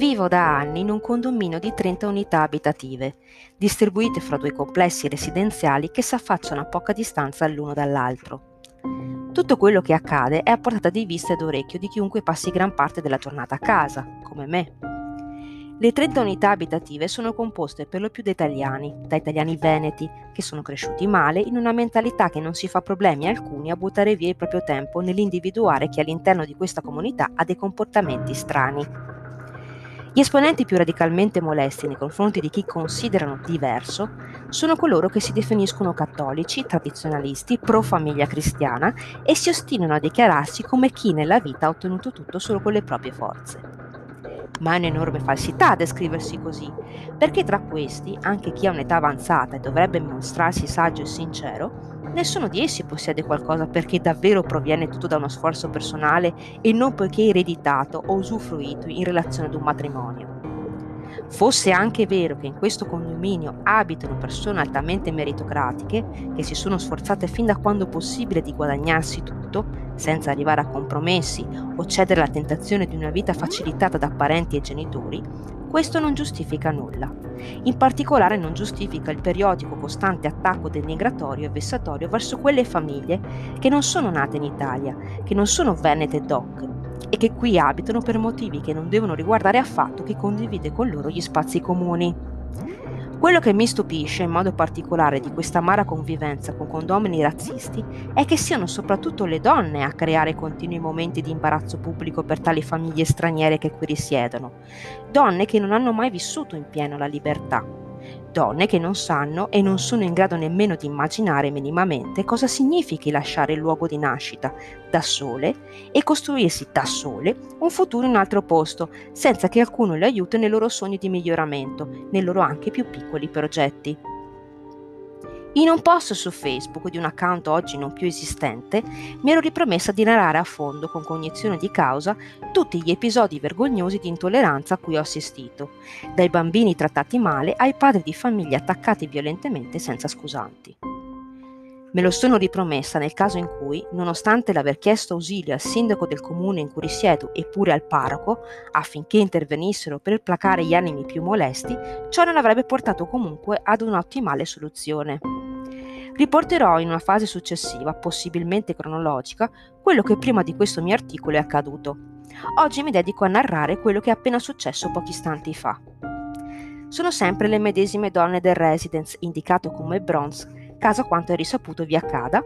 Vivo da anni in un condominio di 30 unità abitative, distribuite fra due complessi residenziali che si affacciano a poca distanza l'uno dall'altro. Tutto quello che accade è a portata di vista ed orecchio di chiunque passi gran parte della giornata a casa, come me. Le 30 unità abitative sono composte per lo più da italiani, da italiani veneti, che sono cresciuti male in una mentalità che non si fa problemi alcuni a buttare via il proprio tempo nell'individuare chi all'interno di questa comunità ha dei comportamenti strani. Gli esponenti più radicalmente molesti nei confronti di chi considerano diverso sono coloro che si definiscono cattolici, tradizionalisti, pro famiglia cristiana e si ostinano a dichiararsi come chi nella vita ha ottenuto tutto solo con le proprie forze. Ma è un'enorme falsità descriversi così, perché tra questi, anche chi ha un'età avanzata e dovrebbe mostrarsi saggio e sincero, nessuno di essi possiede qualcosa perché davvero proviene tutto da uno sforzo personale e non poiché ereditato o usufruito in relazione ad un matrimonio. Fosse anche vero che in questo condominio abitano persone altamente meritocratiche, che si sono sforzate fin da quando possibile di guadagnarsi tutto, senza arrivare a compromessi o cedere alla tentazione di una vita facilitata da parenti e genitori, questo non giustifica nulla. In particolare non giustifica il periodico costante attacco denigratorio e vessatorio verso quelle famiglie che non sono nate in Italia, che non sono venete doc, e che qui abitano per motivi che non devono riguardare affatto chi condivide con loro gli spazi comuni. Quello che mi stupisce in modo particolare di questa amara convivenza con condomini razzisti è che siano soprattutto le donne a creare continui momenti di imbarazzo pubblico per tali famiglie straniere che qui risiedono, donne che non hanno mai vissuto in pieno la libertà donne che non sanno e non sono in grado nemmeno di immaginare minimamente cosa significhi lasciare il luogo di nascita da sole e costruirsi da sole un futuro in un altro posto, senza che qualcuno le aiuti nei loro sogni di miglioramento, nei loro anche più piccoli progetti. In un post su Facebook di un account oggi non più esistente, mi ero ripromessa di narrare a fondo, con cognizione di causa, tutti gli episodi vergognosi di intolleranza a cui ho assistito, dai bambini trattati male ai padri di famiglie attaccati violentemente senza scusanti. Me lo sono ripromessa nel caso in cui, nonostante l'aver chiesto ausilio al sindaco del comune in cui risiedo e pure al parroco, affinché intervenissero per placare gli animi più molesti, ciò non avrebbe portato comunque ad un'ottimale soluzione. Riporterò in una fase successiva, possibilmente cronologica, quello che prima di questo mio articolo è accaduto. Oggi mi dedico a narrare quello che è appena successo pochi istanti fa. Sono sempre le medesime donne del residence, indicato come bronze, caso quanto è risaputo vi accada,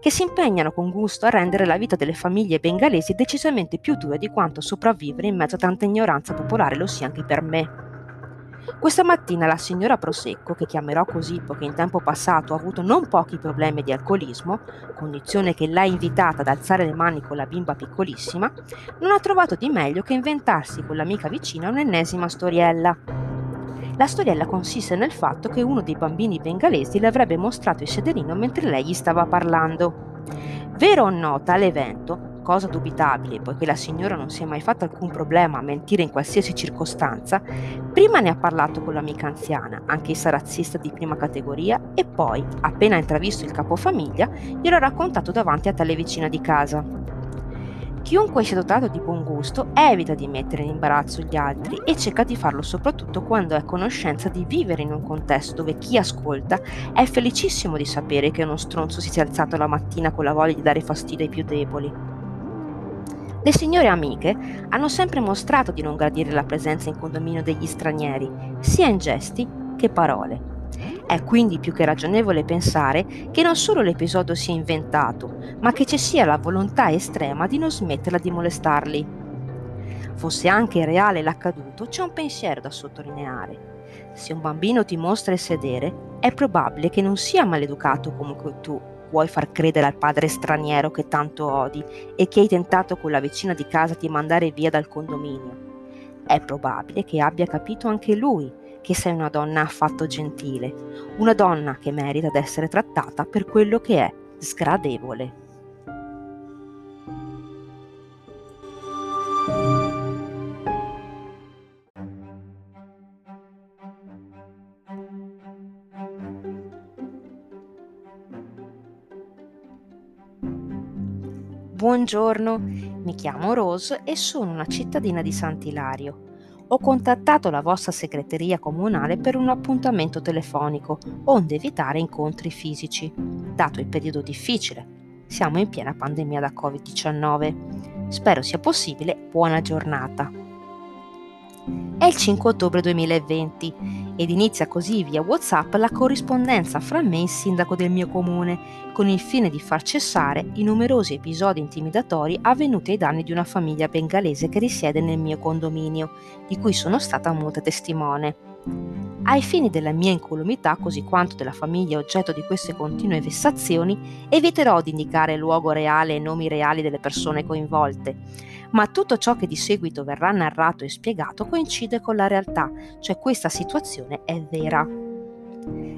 che si impegnano con gusto a rendere la vita delle famiglie bengalesi decisamente più dura di quanto sopravvivere in mezzo a tanta ignoranza popolare lo sia anche per me. Questa mattina la signora Prosecco, che chiamerò così poiché in tempo passato ha avuto non pochi problemi di alcolismo, condizione che l'ha invitata ad alzare le mani con la bimba piccolissima, non ha trovato di meglio che inventarsi con l'amica vicina un'ennesima storiella. La storiella consiste nel fatto che uno dei bambini bengalesi le avrebbe mostrato il sederino mentre lei gli stava parlando. Vero o no, tale evento cosa dubitabile, poiché la signora non si è mai fatta alcun problema a mentire in qualsiasi circostanza, prima ne ha parlato con l'amica anziana, anche essa razzista di prima categoria, e poi, appena intravisto il capofamiglia, glielo ha raccontato davanti a tale vicina di casa. Chiunque sia dotato di buon gusto evita di mettere in imbarazzo gli altri e cerca di farlo soprattutto quando è a conoscenza di vivere in un contesto dove chi ascolta è felicissimo di sapere che uno stronzo si sia alzato la mattina con la voglia di dare fastidio ai più deboli. Le signore amiche hanno sempre mostrato di non gradire la presenza in condominio degli stranieri, sia in gesti che parole. È quindi più che ragionevole pensare che non solo l'episodio sia inventato, ma che ci sia la volontà estrema di non smetterla di molestarli. Fosse anche reale l'accaduto, c'è un pensiero da sottolineare. Se un bambino ti mostra il sedere, è probabile che non sia maleducato come tu vuoi far credere al padre straniero che tanto odi e che hai tentato con la vicina di casa di mandare via dal condominio. È probabile che abbia capito anche lui che sei una donna affatto gentile, una donna che merita d'essere trattata per quello che è, sgradevole. Buongiorno, mi chiamo Rose e sono una cittadina di Sant'Ilario. ho contattato la vostra segreteria comunale per un appuntamento telefonico, onde evitare incontri fisici, dato il periodo difficile. Siamo in piena pandemia da Covid-19. Spero sia possibile. Buona giornata. È il 5 ottobre 2020 ed inizia così via WhatsApp la corrispondenza fra me e il sindaco del mio comune, con il fine di far cessare i numerosi episodi intimidatori avvenuti ai danni di una famiglia bengalese che risiede nel mio condominio, di cui sono stata molta testimone. Ai fini della mia incolumità, così quanto della famiglia oggetto di queste continue vessazioni, eviterò di indicare luogo reale e nomi reali delle persone coinvolte ma tutto ciò che di seguito verrà narrato e spiegato coincide con la realtà, cioè questa situazione è vera.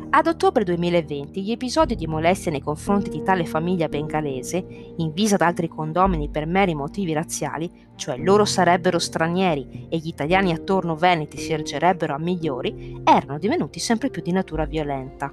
Ad ottobre 2020 gli episodi di molestia nei confronti di tale famiglia bengalese, invisa ad altri condomini per meri motivi razziali, cioè loro sarebbero stranieri e gli italiani attorno veneti si ergerebbero a migliori, erano divenuti sempre più di natura violenta.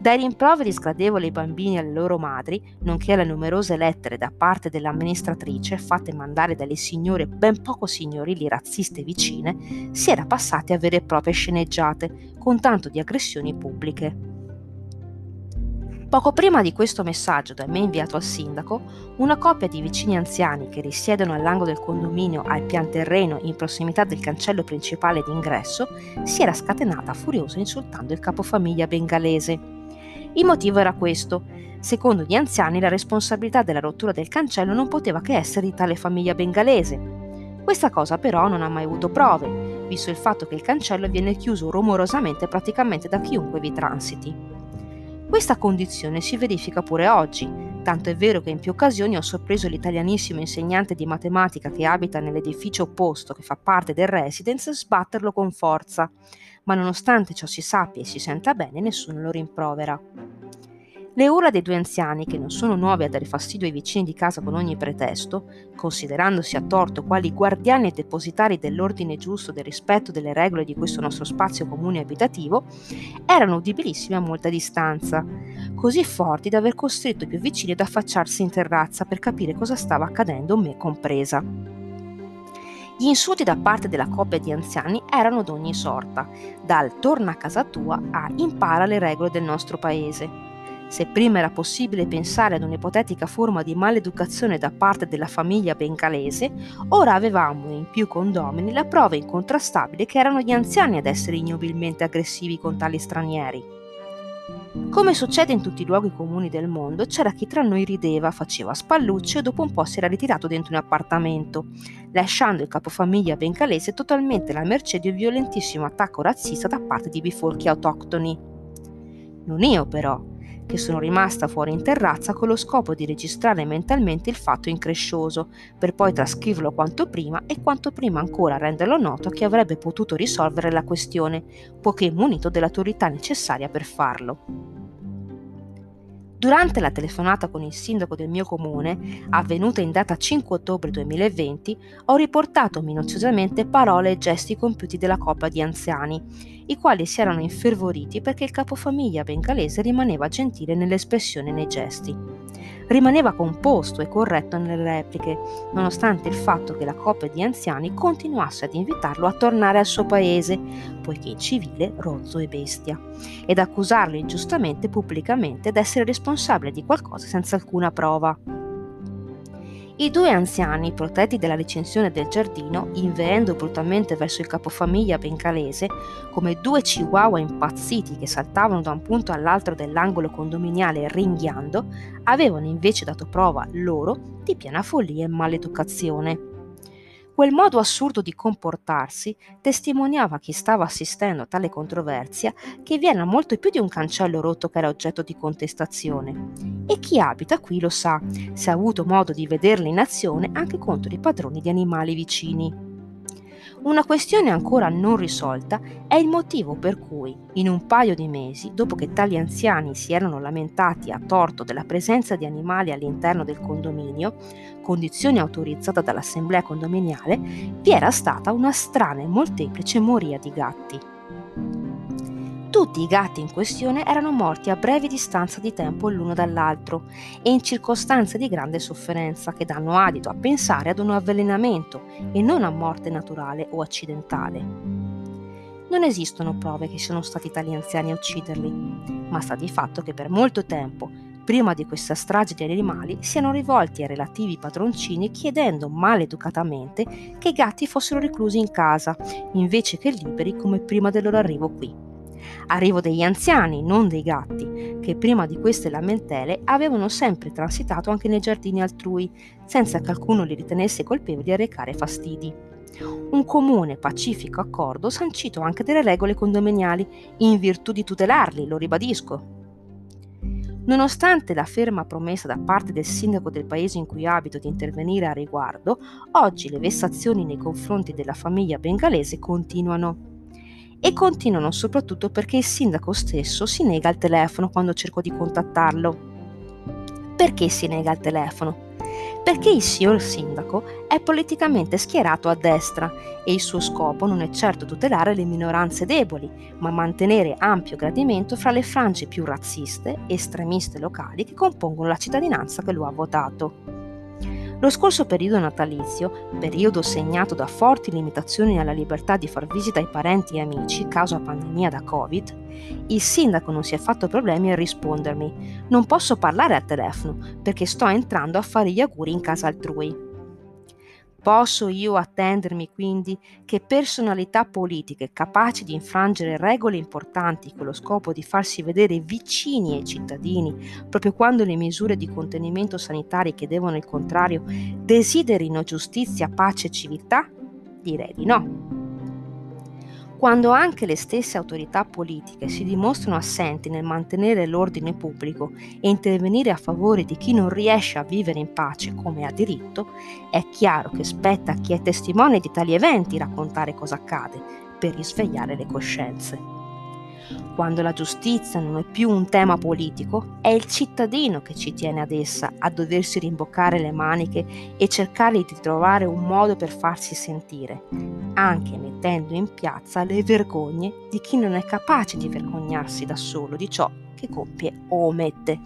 Dai rimproveri sgradevoli ai bambini e alle loro madri, nonché alle numerose lettere da parte dell'amministratrice fatte mandare dalle signore ben poco signorili razziste vicine, si era passati a vere e proprie sceneggiate, con tanto di aggressioni pubbliche. Poco prima di questo messaggio da me inviato al sindaco, una coppia di vicini anziani che risiedono all'angolo del condominio al pian terreno in prossimità del cancello principale d'ingresso si era scatenata furiosa insultando il capofamiglia bengalese. Il motivo era questo. Secondo gli anziani la responsabilità della rottura del cancello non poteva che essere di tale famiglia bengalese. Questa cosa però non ha mai avuto prove, visto il fatto che il cancello viene chiuso rumorosamente praticamente da chiunque vi transiti. Questa condizione si verifica pure oggi, tanto è vero che in più occasioni ho sorpreso l'italianissimo insegnante di matematica che abita nell'edificio opposto che fa parte del residence sbatterlo con forza, ma nonostante ciò si sappia e si senta bene, nessuno lo rimprovera. Le urla dei due anziani, che non sono nuovi a dare fastidio ai vicini di casa con ogni pretesto, considerandosi a torto quali guardiani e depositari dell'ordine giusto del rispetto delle regole di questo nostro spazio comune abitativo, erano udibilissimi a molta distanza, così forti da aver costretto i più vicini ad affacciarsi in terrazza per capire cosa stava accadendo, me compresa. Gli insulti da parte della coppia di anziani erano d'ogni sorta, dal torna a casa tua a impara le regole del nostro paese. Se prima era possibile pensare ad un'ipotetica forma di maleducazione da parte della famiglia bengalese, ora avevamo in più condomini la prova incontrastabile che erano gli anziani ad essere ignobilmente aggressivi con tali stranieri. Come succede in tutti i luoghi comuni del mondo, c'era chi tra noi rideva, faceva spallucce e dopo un po' si era ritirato dentro un appartamento, lasciando il capofamiglia bengalese totalmente alla mercé di un violentissimo attacco razzista da parte di bifolchi autoctoni. Non io però, che sono rimasta fuori in terrazza con lo scopo di registrare mentalmente il fatto increscioso, per poi trascriverlo quanto prima e quanto prima ancora renderlo noto a chi avrebbe potuto risolvere la questione, poiché munito dell'autorità necessaria per farlo. Durante la telefonata con il sindaco del mio comune, avvenuta in data 5 ottobre 2020, ho riportato minuziosamente parole e gesti compiuti dalla coppia di anziani, i quali si erano infervoriti perché il capofamiglia bengalese rimaneva gentile nell'espressione e nei gesti rimaneva composto e corretto nelle repliche, nonostante il fatto che la coppia di anziani continuasse ad invitarlo a tornare al suo paese, poiché civile rozzo e bestia, ed accusarlo ingiustamente pubblicamente d'essere responsabile di qualcosa senza alcuna prova. I due anziani, protetti dalla recensione del giardino, inveendo brutalmente verso il capofamiglia bengalese, come due chihuahua impazziti che saltavano da un punto all'altro dell'angolo condominiale ringhiando, avevano invece dato prova loro di piena follia e maleducazione. Quel modo assurdo di comportarsi testimoniava a chi stava assistendo a tale controversia che vi era molto più di un cancello rotto che era oggetto di contestazione. E chi abita qui lo sa, se ha avuto modo di vederle in azione anche contro i padroni di animali vicini. Una questione ancora non risolta è il motivo per cui, in un paio di mesi, dopo che tali anziani si erano lamentati a torto della presenza di animali all'interno del condominio, condizione autorizzata dall'assemblea condominiale, vi era stata una strana e molteplice moria di gatti. Tutti i gatti in questione erano morti a breve distanza di tempo l'uno dall'altro e in circostanze di grande sofferenza che danno adito a pensare ad un avvelenamento e non a morte naturale o accidentale. Non esistono prove che siano stati tali anziani a ucciderli, ma sta di fatto che per molto tempo, prima di questa strage di animali, siano rivolti ai relativi padroncini chiedendo maleducatamente che i gatti fossero reclusi in casa, invece che liberi come prima del loro arrivo qui. Arrivo degli anziani, non dei gatti, che prima di queste lamentele avevano sempre transitato anche nei giardini altrui, senza che alcuno li ritenesse colpevoli di arrecare fastidi. Un comune pacifico accordo sancito anche delle regole condominiali, in virtù di tutelarli, lo ribadisco. Nonostante la ferma promessa da parte del sindaco del paese in cui abito di intervenire a riguardo, oggi le vessazioni nei confronti della famiglia bengalese continuano e continuano soprattutto perché il sindaco stesso si nega al telefono quando cerco di contattarlo. Perché si nega al telefono? Perché il signor sindaco è politicamente schierato a destra e il suo scopo non è certo tutelare le minoranze deboli, ma mantenere ampio gradimento fra le frange più razziste e estremiste locali che compongono la cittadinanza che lo ha votato. Lo scorso periodo natalizio, periodo segnato da forti limitazioni alla libertà di far visita ai parenti e amici causa pandemia da Covid, il sindaco non si è fatto problemi a rispondermi. Non posso parlare al telefono perché sto entrando a fare gli auguri in casa altrui. Posso io attendermi quindi che personalità politiche capaci di infrangere regole importanti con lo scopo di farsi vedere vicini ai cittadini, proprio quando le misure di contenimento sanitarie chiedevano il contrario, desiderino giustizia, pace e civiltà? Direi di no quando anche le stesse autorità politiche si dimostrano assenti nel mantenere l'ordine pubblico e intervenire a favore di chi non riesce a vivere in pace come ha diritto, è chiaro che spetta a chi è testimone di tali eventi raccontare cosa accade per risvegliare le coscienze. Quando la giustizia non è più un tema politico, è il cittadino che ci tiene ad essa, a doversi rimboccare le maniche e cercare di trovare un modo per farsi sentire, anche mettendo in piazza le vergogne di chi non è capace di vergognarsi da solo di ciò che compie o omette.